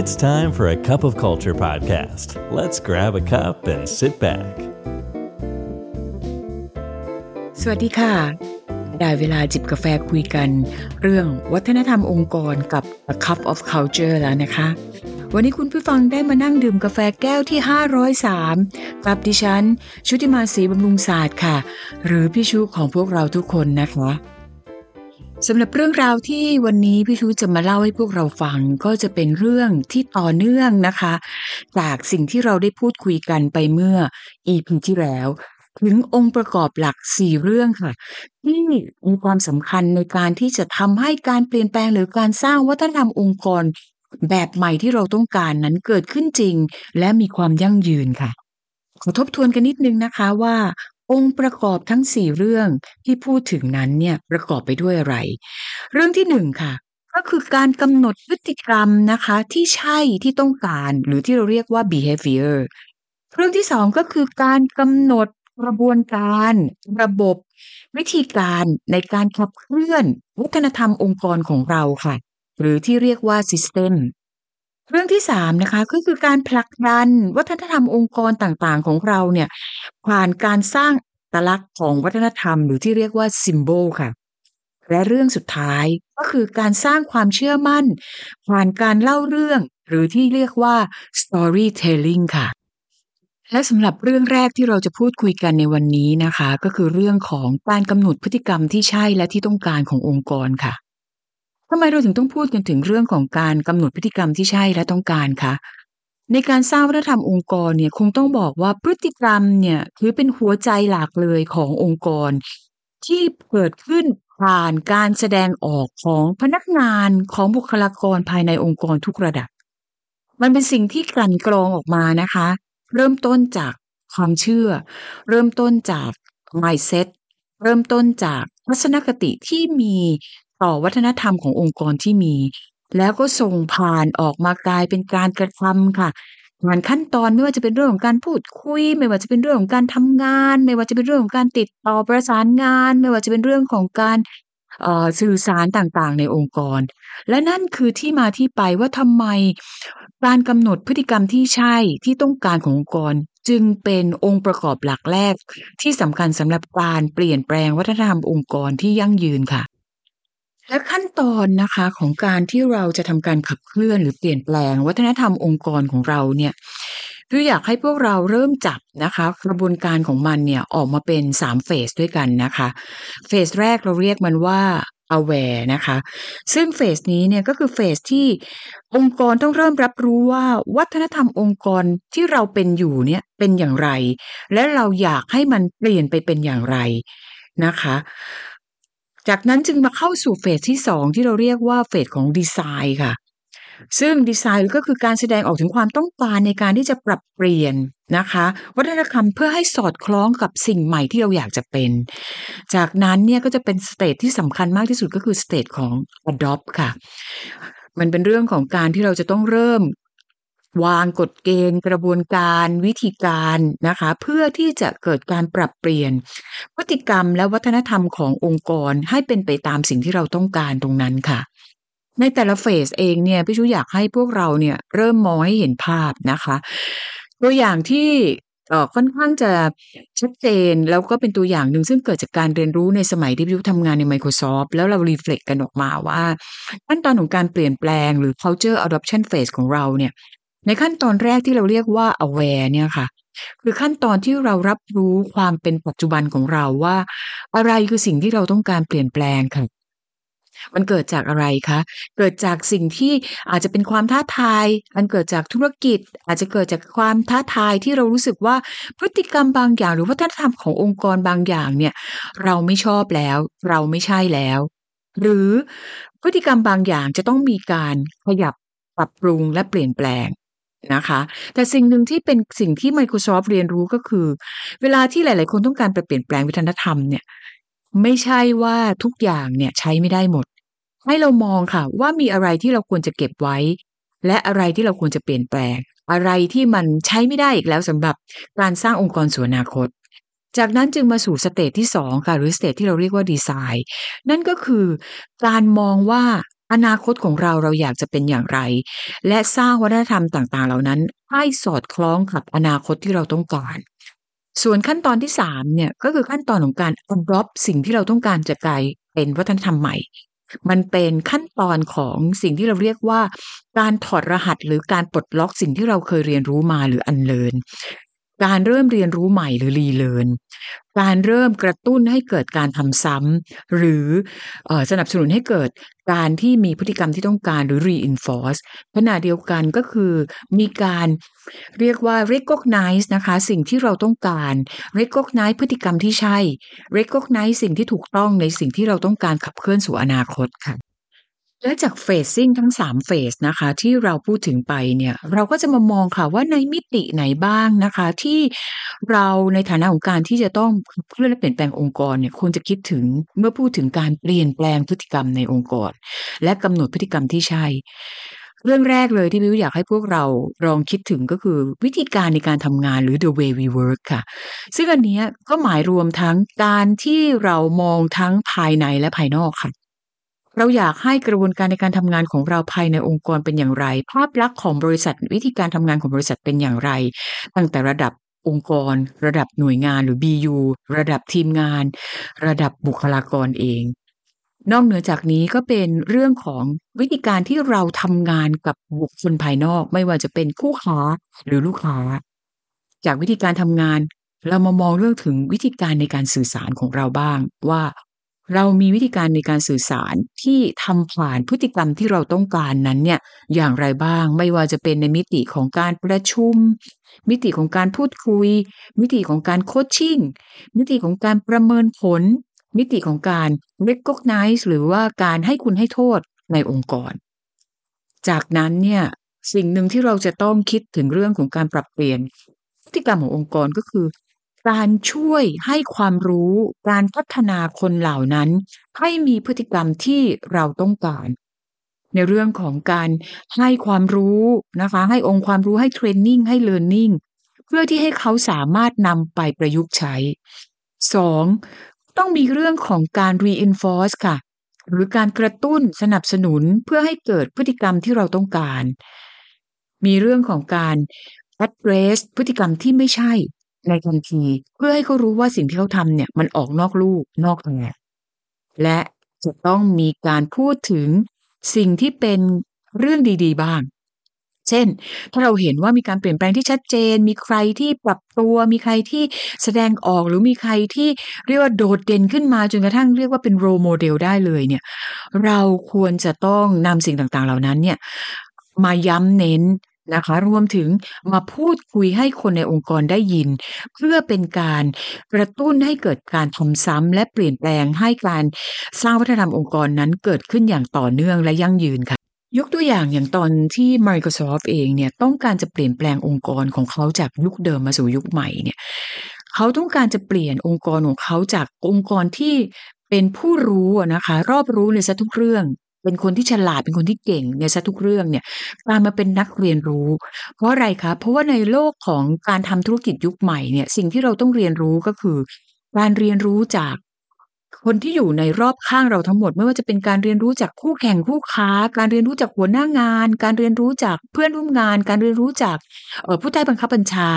It's time for a cup of culture podcast. Let's grab a cup and sit back. สวัสดีค่ะ ได้เวลาจิบกาแฟคุยกัน เรื่องวัฒนธรรมองค์กรกับ A Cup of Culture แล้วนะคะ วันนี้คุณผู้ฟังได้มานั่งดื่มกาแฟแก้วที่ 503 กับดิฉัน ชุติมาศรีบำรุงศาสตร์ค่ะ หรือพี่ชูของพวกเราทุกคนนะคะ สำหรับเรื่องราวที่วันนี้พี่ชูจะมาเล่าให้พวกเราฟังก็จะเป็นเรื่องที่ต่อเนื่องนะคะ จากสิ่งที่เราได้พูดคุยกันไปเมื่อ EP ที่แล้ว ถึงองค์ประกอบหลัก4เรื่องค่ะ ที่มีความสำคัญในการที่จะทำให้การเปลี่ยนแปลงหรือการสร้างวัฒนธรรมองค์กร แบบใหม่ที่เราต้องการนั้นเกิดขึ้นจริง และมีความยั่งยืนค่ะขอทบทวนกันนิดนึงนะคะว่า องค์ประกอบทั้ง4เรื่องที่พูดถึงนั้นเนี่ยประกอบไปด้วยอะไร เรื่องที่หนึ่งค่ะ ก็คือการกำหนดพฤติกรรมนะคะที่ใช่ที่ต้องการหรือที่เราเรียกว่า behavior เรื่องที่สองก็คือการกำหนดกระบวนการ ระบบ วิธีการในการขับเคลื่อนวัฒนธรรมองค์กรของเราค่ะ หรือที่เรียกว่า system เรื่องที่สามนะคะก็คือการผลักดันวัฒนธรรมองค์กรต่างๆของเราเนี่ยผ่านการสร้าง ลักษณ์ของวัฒนธรรมหรือที่เรียกว่า symbol ค่ะ และเรื่องสุดท้ายก็คือการสร้างความเชื่อมั่น ผ่านการเล่าเรื่อง หรือที่เรียกว่า storytelling ค่ะและสำหรับเรื่องแรกที่เราจะพูดคุยกันในวันนี้นะคะ ก็คือเรื่องของการกำหนดพฤติกรรมที่ใช่และที่ต้องการขององค์กรค่ะทำไมเราถึงต้องพูดกันถึงเรื่องของการกำหนดพฤติกรรมที่ใช่และต้องการคะ ในการสร้างวัฒนธรรมองค์กรเนี่ยคงต้องบอกว่าพฤติกรรมเนี่ยถือเป็นหัวใจหลักเลยขององค์กร ที่เกิดขึ้นผ่านการแสดงออกของพนักงานของบุคลากรภายในองค์กรทุกระดับ มันเป็นสิ่งที่กลั่นกรองออกมานะคะ เริ่มต้นจากความเชื่อ เริ่มต้นจาก mindset เริ่มต้นจากทัศนคติที่มีต่อวัฒนธรรมขององค์กรที่มี แล้วก็ส่งผ่านออกมากลายเป็นการกระทำค่ะผ่านขั้นตอนไม่ว่าจะเป็นเรื่องของการพูดคุย ไม่ว่าจะเป็นเรื่องของการทำงาน ไม่ว่าจะเป็นเรื่องของการติดต่อประสานงาน ไม่ว่าจะเป็นเรื่องของการสื่อสารต่างๆ ในองค์กร และนั่นคือที่มาที่ไปว่าทำไมการกำหนดพฤติกรรมที่ใช่ที่ต้องการขององค์กร จึงเป็นองค์ประกอบหลักแรก ที่สำคัญสำหรับการเปลี่ยนแปลงวัฒนธรรมองค์กรที่ยั่งยืนค่ะ และขั้นตอนนะคะของการที่เราจะทำการขับเคลื่อนหรือเปลี่ยนแปลง วัฒนธรรมองค์กรของเราเนี่ยคืออยากให้พวกเราเริ่มจับนะคะ กระบวนการของมันเนี่ยออกมาเป็น3เฟสด้วยกันนะคะเฟสแรกเราเรียกมันว่า aware นะคะ ซึ่งเฟสนี้เนี่ยก็คือเฟสที่องค์กรต้องเริ่มรับรู้ว่าวัฒนธรรมองค์กรที่เราเป็นอยู่เนี่ยเป็นอย่างไร และเราอยากให้มันเปลี่ยนไปเป็นอย่างไรนะคะ จากนั้นจึงมาเข้าสู่ phase ที่สองที่เราเรียกว่า phase ของดีไซน์ค่ะ ซึ่งดีไซน์ก็คือการแสดงออกถึงความต้องการในการที่จะปรับเปลี่ยนนะคะ วัฒนธรรมเพื่อให้สอดคล้องกับสิ่งใหม่ที่เราอยากจะเป็น จากนั้นเนี่ยก็จะเป็น stage ที่สำคัญมากที่สุดก็คือ stage ของ adopt ค่ะมันเป็นเรื่องของการที่เราจะต้องเริ่ม วางกฎเกณฑ์ กระบวนการวิธีการนะคะ เพื่อที่จะเกิดการปรับเปลี่ยน พฤติกรรมและวัฒนธรรมขององค์กรให้เป็นไปตามสิ่งที่เราต้องการตรงนั้นค่ะ ในแต่ละเฟสเองเนี่ยพี่ชูอยากให้พวกเราเนี่ยเริ่มมองให้เห็นภาพนะคะตัวอย่างที่ค่อนข้างจะชัดเจนแล้วก็เป็นตัวอย่างหนึ่งซึ่งเกิดจากการเรียนรู้ในสมัยที่พี่ยุทำงานใน Microsoft แล้วเรารีเฟล็กกันออกมาว่าขั้นตอนของการเปลี่ยนแปลงหรือ culture adoption phase ของเราเนี่ย ในขั้นตอนแรกที่เราเรียกว่า aware เนี่ยค่ะ คือขั้นตอนที่เรารับรู้ความเป็นปัจจุบันของเราว่า อะไรคือสิ่งที่เราต้องการเปลี่ยนแปลงค่ะ มันเกิดจากอะไรคะ เกิดจากสิ่งที่อาจจะเป็นความท้าทายมันเกิดจากธุรกิจ อาจจะเกิดจากความท้าทายที่เรารู้สึกว่าพฤติกรรมบางอย่าง หรือวัฒนธรรมขององค์กรบางอย่างเนี่ย เราไม่ชอบแล้ว เราไม่ใช่แล้ว หรือพฤติกรรมบางอย่างจะต้องมีการขยับปรับปรุงและเปลี่ยนแปลง นะคะ แต่สิ่งหนึ่งที่เป็นสิ่งที่ Microsoft เรียนรู้ก็คือ เวลาที่หลาย ๆ คนต้องการไปเปลี่ยนแปลงวัฒนธรรมเนี่ย ไม่ใช่ว่าทุกอย่างเนี่ยใช้ไม่ได้หมด ให้เรามองค่ะ ว่ามีอะไรที่เราควรจะเก็บไว้ และอะไรที่เราควรจะเปลี่ยนแปลง อะไรที่มันใช้ไม่ได้อีกแล้วสำหรับการสร้างองค์กรสู่อนาคต จากนั้นจึงมาสู่ stage ที่2ค่ะหรือ stage ที่เราเรียกว่าดีไซน์นั่นก็คือการมองว่า อนาคตของเราเราอยากจะเป็นอย่างไร และสร้างวัฒนธรรมต่างๆ เหล่านั้น ให้สอดคล้องกับอนาคตที่เราต้องการส่วนขั้นตอนที่สามเนี่ยก็คือขั้นตอนของการ adopt สิ่งที่เราต้องการจะกลายเป็นวัฒนธรรมใหม่ มันเป็นขั้นตอนของสิ่งที่เราเรียกว่า การถอดรหัสหรือการปลดล็อกสิ่งที่เราเคยเรียนรู้มาหรืออันเลิน การเริ่มเรียนรู้ใหม่หรือรีเลิร์นการเริ่มกระตุ้นให้เกิดการทำซ้ำหรืออสนับสนุนให้เกิดการที่มีพฤติกรรมที่ต้องการหรือ reinforce ขณะเดียวกันก็คือมีการเรียกว่า recognize นะคะ สิ่งที่เราต้องการ recognize พฤติกรรมที่ใช่ recognize สิ่งที่ถูกต้องในสิ่งที่เราต้องการขับเคลื่อนสู่อนาคตค่ะ และจากเฟสซิ่งทั้ง 3 เฟสนะคะ ที่เราพูดถึงไปเนี่ยเราก็จะมามองค่ะว่าในมิติไหนบ้างนะคะ ที่เราในฐานะของการที่จะต้องเคลื่อนและเปลี่ยนแปลงองค์กรเนี่ยควรจะคิดถึงเมื่อพูดถึงการเปลี่ยนแปลงพฤติกรรมในองค์กร และกำหนดพฤติกรรมที่ใช่เรื่องแรกเลยที่วิวอยากให้พวกเราลองคิดถึงก็คือวิธีการในการทำงานหรือ the way we work ค่ะ ซึ่งอันนี้ก็หมายรวมทั้งการที่เรามองทั้งภายในและภายนอกค่ะ เราอยากให้กระบวนการในการทำงานของเราภายในองค์กรเป็นอย่างไร ภาพลักษณ์ของบริษัทวิธีการทำงานของบริษัทเป็นอย่างไร ตั้งแต่ระดับองค์กร ระดับหน่วยงานหรือ BU ระดับทีมงาน ระดับบุคลากรเอง นอกเหนือจากนี้ก็เป็นเรื่องของวิธีการที่เราทำงานกับบุคคลภายนอก ไม่ว่าจะเป็นคู่ค้าหรือลูกค้า จากวิธีการทำงาน เรามามองเรื่องถึงวิธีการในการสื่อสารของเราบ้าง ว่า เรามีวิธีการในการสื่อสารที่ทำผ่านพฤติกรรมที่เราต้องการนั้นเนี่ยอย่างไรบ้างไม่ว่าจะเป็นในมิติของการประชุม มิติของการพูดคุย มิติของการโคชชิ่งมิติของการประเมินผล มิติของการ recognize หรือว่าการให้คุณให้โทษในองค์กร จากนั้นเนี่ยสิ่งหนึ่งที่เราจะต้องคิดถึงเรื่องของการปรับเปลี่ยนพฤติกรรมขององค์กรก็คือ การช่วยให้ความรู้การพัฒนาคนเหล่านั้น ให้มีพฤติกรรมที่เราต้องการ ในเรื่องของการให้ความรู้นะคะ ให้องค์ความรู้ให้เทรนนิ่งให้เลิร์นนิ่งเพื่อที่ให้เขาสามารถนำไปประยุกต์ใช้ 2. ต้องมีเรื่องของการ reinforce ค่ะ หรือการกระตุ้นสนับสนุนเพื่อให้เกิดพฤติกรรมที่เราต้องการ มีเรื่องของการ address พฤติกรรมที่ไม่ใช่ ในทันที เพื่อให้เขารู้ว่าสิ่งที่เขาทำเนี่ย มันออกนอกลูกนอกแง่และจะต้องมีการพูดถึงสิ่งที่เป็นเรื่องดี ๆ บ้าง เช่น ถ้าเราเห็นว่ามีการเปลี่ยนแปลงที่ชัดเจน มีใครที่ปรับตัว มีใครที่แสดงออกหรือมีใครที่เรียกว่าโดดเด่นขึ้นมาจนกระทั่งเรียกว่าเป็นโรโมเดลได้เลยเนี่ย เราควรจะต้องนำสิ่งต่างๆ เหล่านั้นเนี่ย มาย้ำเน้น นะคะ รวมถึงมาพูดคุยให้คนในองค์กรได้ยิน เพื่อเป็นการกระตุ้นให้เกิดการทำซ้ำและเปลี่ยนแปลงให้การสร้างวัฒนธรรมองค์กรนั้นเกิดขึ้นอย่างต่อเนื่องและยั่งยืนค่ะยกตัวอย่างอย่างตอนที่ Microsoft เองเนี่ยต้องการจะเปลี่ยนแปลงองค์กรของเขาจากยุคเดิมมาสู่ยุคใหม่เนี่ยเขาต้องการจะเปลี่ยนองค์กรของเขาจากองค์กรที่เป็นผู้รู้นะคะ รอบรู้ในทุกเรื่อง เป็นคนที่ฉลาดเป็นคนที่เก่งในซะทุกเรื่องเนี่ยกลายมาเป็นนักเรียนรู้ เพราะอะไรคะเพราะว่าในโลกของการทำธุรกิจยุคใหม่เนี่ยสิ่งที่เราต้องเรียนรู้ก็คือ การเรียนรู้จากคนที่อยู่ในรอบข้างเราทั้งหมด ไม่ว่าจะเป็นการเรียนรู้จากคู่แข่งคู่ค้า การเรียนรู้จากหัวหน้างาน การเรียนรู้จากเพื่อนร่วมงาน การเรียนรู้จากผู้ใต้บังคับบัญชา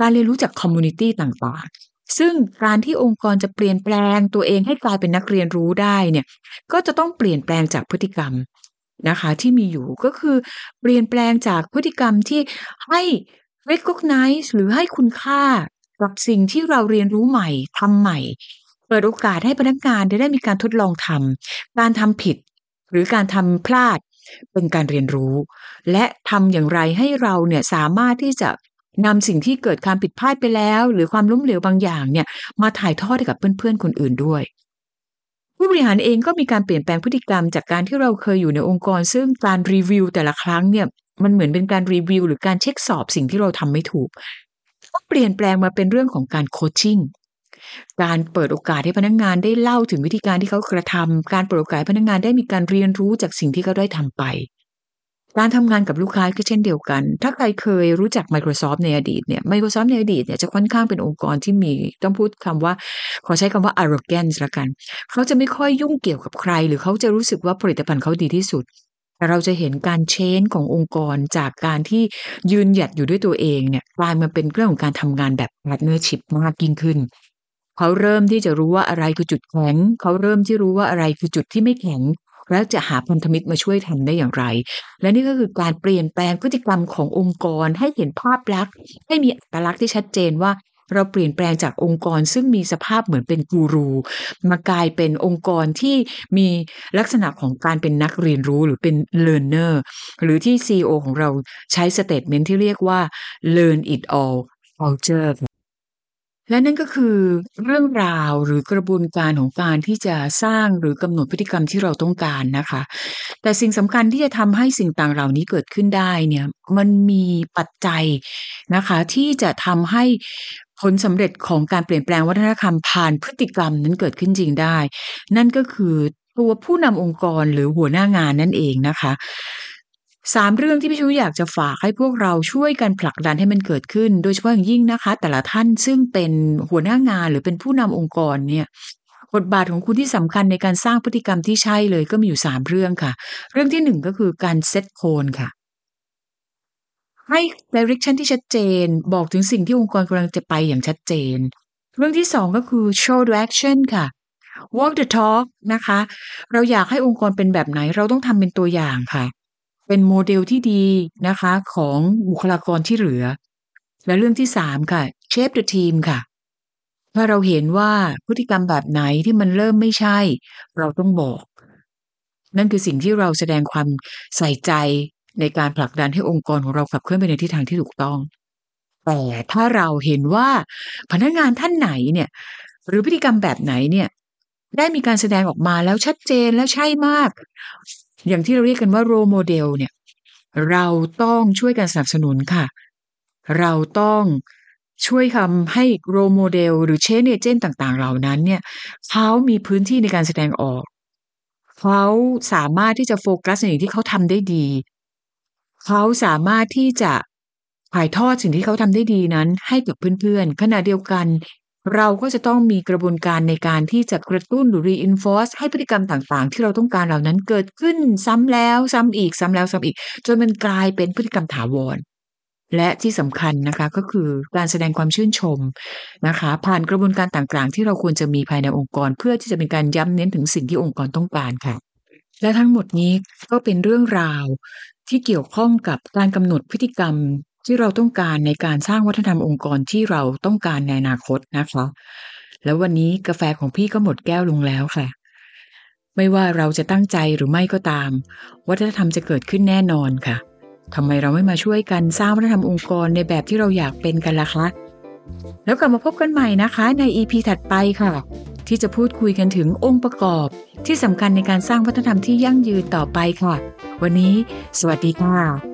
การเรียนรู้จาก community ต่าง ซึ่งการที่องค์กรจะเปลี่ยนแปลงตัวเองให้กลายเป็นนักเรียนรู้ได้เนี่ย ก็จะต้องเปลี่ยนแปลงจากพฤติกรรมนะคะ ที่มีอยู่ก็คือ เปลี่ยนแปลงจากพฤติกรรมที่ให้ recognize หรือให้คุณค่ากับสิ่งที่เราเรียนรู้ใหม่ทำใหม่ เปิดโอกาสให้พนักงานได้มีการทดลองทำการทำผิด หรือการทำพลาดเป็นการเรียนรู้ และทำอย่างไรให้เราเนี่ยสามารถที่จะ นำสิ่งที่เกิดการผิดพลาดไปแล้ว หรือความล้มเหลวบางอย่างเนี่ย มาถ่ายทอดให้กับเพื่อนๆคนอื่นด้วย ผู้บริหารเองก็มีการเปลี่ยนแปลงพฤติกรรมจากการที่เราเคยอยู่ในองค์กร ซึ่งการรีวิวแต่ละครั้งเนี่ย มันเหมือนเป็นการรีวิว หรือการเช็คสอบสิ่งที่เราทำไม่ถูกก็เปลี่ยนแปลงมาเป็นเรื่องของการโคชชิ่งการเปิดโอกาสให้พนักงงานได้เล่าถึงวิธีการที่เขากระทำการเปิดโอกาสให้พนักงงานได้มีการเรียนรู้จากสิ่งที่เขาได้ทำไป การทำงานกับลูกค้าก็เช่นเดียวกัน ถ้าใครเคยรู้จัก Microsoft ในอดีตเนี่ย Microsoft ในอดีตเนี่ยจะค่อนข้างเป็นองค์กรที่มีต้องพูดคำว่า ขอใช้คำว่า arrogance ละกัน เขาจะไม่ค่อยยุ่งเกี่ยวกับใคร หรือเขาจะรู้สึกว่าผลิตภัณฑ์เขาดีที่สุดแต่เราจะเห็นการเชนขององค์กรจากการที่ยืนหยัดอยู่ด้วยตัวเองเนี่ยกลายมาเป็นเรื่องของการทำงานแบบ partnership มากยิ่งขึ้น เขาเริ่มที่จะรู้ว่าอะไรคือจุดแข็ง เขาเริ่มที่รู้ว่าอะไรคือจุดที่ไม่แข็ง แล้วจะหาพันธมิตรมาช่วยทำได้อย่างไร และนี่ก็คือการเปลี่ยนแปลงพฤติกรรมขององค์กรให้เห็นภาพลักษณ์ ให้มีอัตลักษณ์ที่ชัดเจนว่าเราเปลี่ยนแปลงจากองค์กรซึ่งมีสภาพเหมือนเป็นกูรู มากลายเป็นองค์กรที่มีลักษณะของการเป็นนักเรียนรู้หรือเป็น learner หรือที่ CEO ของเราใช้สเต t เมนที่เรียกว่า learn it all culture และนั่นก็คือเรื่องราวหรือกระบวนการของการที่จะสร้างหรือกำหนดพฤติกรรมที่เราต้องการนะคะ แต่สิ่งสำคัญที่จะทำให้สิ่งต่างเหล่านี้เกิดขึ้นได้เนี่ยมันมีปัจจัยนะคะ ที่จะทำให้ผลสำเร็จของการเปลี่ยนแปลงวัฒนธรรมผ่านพฤติกรรมนั้นเกิดขึ้นจริงได้ นั่นก็คือตัวผู้นำองค์กรหรือหัวหน้างานนั่นเองนะคะ สามเรื่องที่พี่ชูอยากจะฝากให้พวกเราช่วยกันผลักดันให้มันเกิดขึ้น โดยเฉพาะอย่างยิ่งนะคะ แต่ละท่านซึ่งเป็นหัวหน้างานหรือเป็นผู้นำองค์กรเนี่ยบทบาทของคุณที่สำคัญในการสร้างพฤติกรรมที่ใช่เลยก็มีอยู่สามเรื่องค่ะ เรื่องที่หนึ่งก็คือการเซตโคนค่ะ ให้ direction ที่ชัดเจน บอกถึงสิ่งที่องค์กรกำลังจะไปอย่างชัดเจน เรื่องที่สองก็คือ show the action ค่ะ walk the talk นะคะ เราอยากให้องค์กรเป็นแบบไหนเราต้องทำเป็นตัวอย่างค่ะ เป็นโมเดลที่ดีนะคะ ของบุคลากรที่เหลือ และเรื่องที่สามค่ะเชฟเดอะทีมค่ะถ้าเราเห็นว่าพฤติกรรมแบบไหนที่มันเริ่มไม่ใช่ เราต้องบอก นั่นคือสิ่งที่เราแสดงความใส่ใจในการผลักดันให้องค์กรของเราขับเคลื่อนไปในทิศทางที่ถูกต้อง แต่ถ้าเราเห็นว่าพนักงานท่านไหนเนี่ย หรือพฤติกรรมแบบไหนเนี่ย ได้มีการแสดงออกมาแล้วชัดเจนแล้วใช่มาก อย่างที่เราเรียกกันว่าโรโมเดลเนี่ย เราต้องช่วยกันสนับสนุนค่ะ เราต้องช่วยทำให้โรโมเดลหรือเชนเอเจนต์ต่าง ๆ เหล่านั้นเนี่ยเขามีพื้นที่ในการแสดงออกเขาสามารถที่จะโฟกัสในสิ่งที่เขาทำได้ดี เขาสามารถที่จะถ่ายทอดสิ่งที่เขาทำได้ดีนั้น ให้กับเพื่อนๆขณะเดียวกัน เราก็จะต้องมีกระบวนการในการที่จะกระตุ้นหรือ reinforce ให้พฤติกรรมต่างๆ ที่เราต้องการเหล่านั้นเกิดขึ้นซ้ำแล้วซ้ำอีกซ้ำแล้วซ้ำอีก จนมันกลายเป็นพฤติกรรมถาวร และที่สำคัญนะคะก็คือการแสดงความชื่นชมนะคะ ผ่านกระบวนการต่างๆ ที่เราควรจะมีภายในองค์กร เพื่อที่จะเป็นการย้ำเน้นถึงสิ่งที่องค์กรต้องการค่ะ และทั้งหมดนี้ก็เป็นเรื่องราวที่เกี่ยวข้องกับการกำหนดพฤติกรรม ที่เราต้องการในการสร้างวัฒนธรรมองค์กรที่เราต้องการในอนาคตนะคะ แล้ววันนี้กาแฟของพี่ก็หมดแก้วลงแล้วค่ะ ไม่ว่าเราจะตั้งใจหรือไม่ก็ตาม วัฒนธรรมจะเกิดขึ้นแน่นอนค่ะทำไมเราไม่มาช่วยกันสร้างวัฒนธรรมองค์กรในแบบที่เราอยากเป็นกันล่ะคะแล้วกลับมาพบกันใหม่นะคะใน EP ถัดไปค่ะ ที่จะพูดคุยกันถึงองค์ประกอบ ที่สำคัญในการสร้างวัฒนธรรมที่ยั่งยืนต่อไปค่ะ วันนี้ สวัสดีค่ะ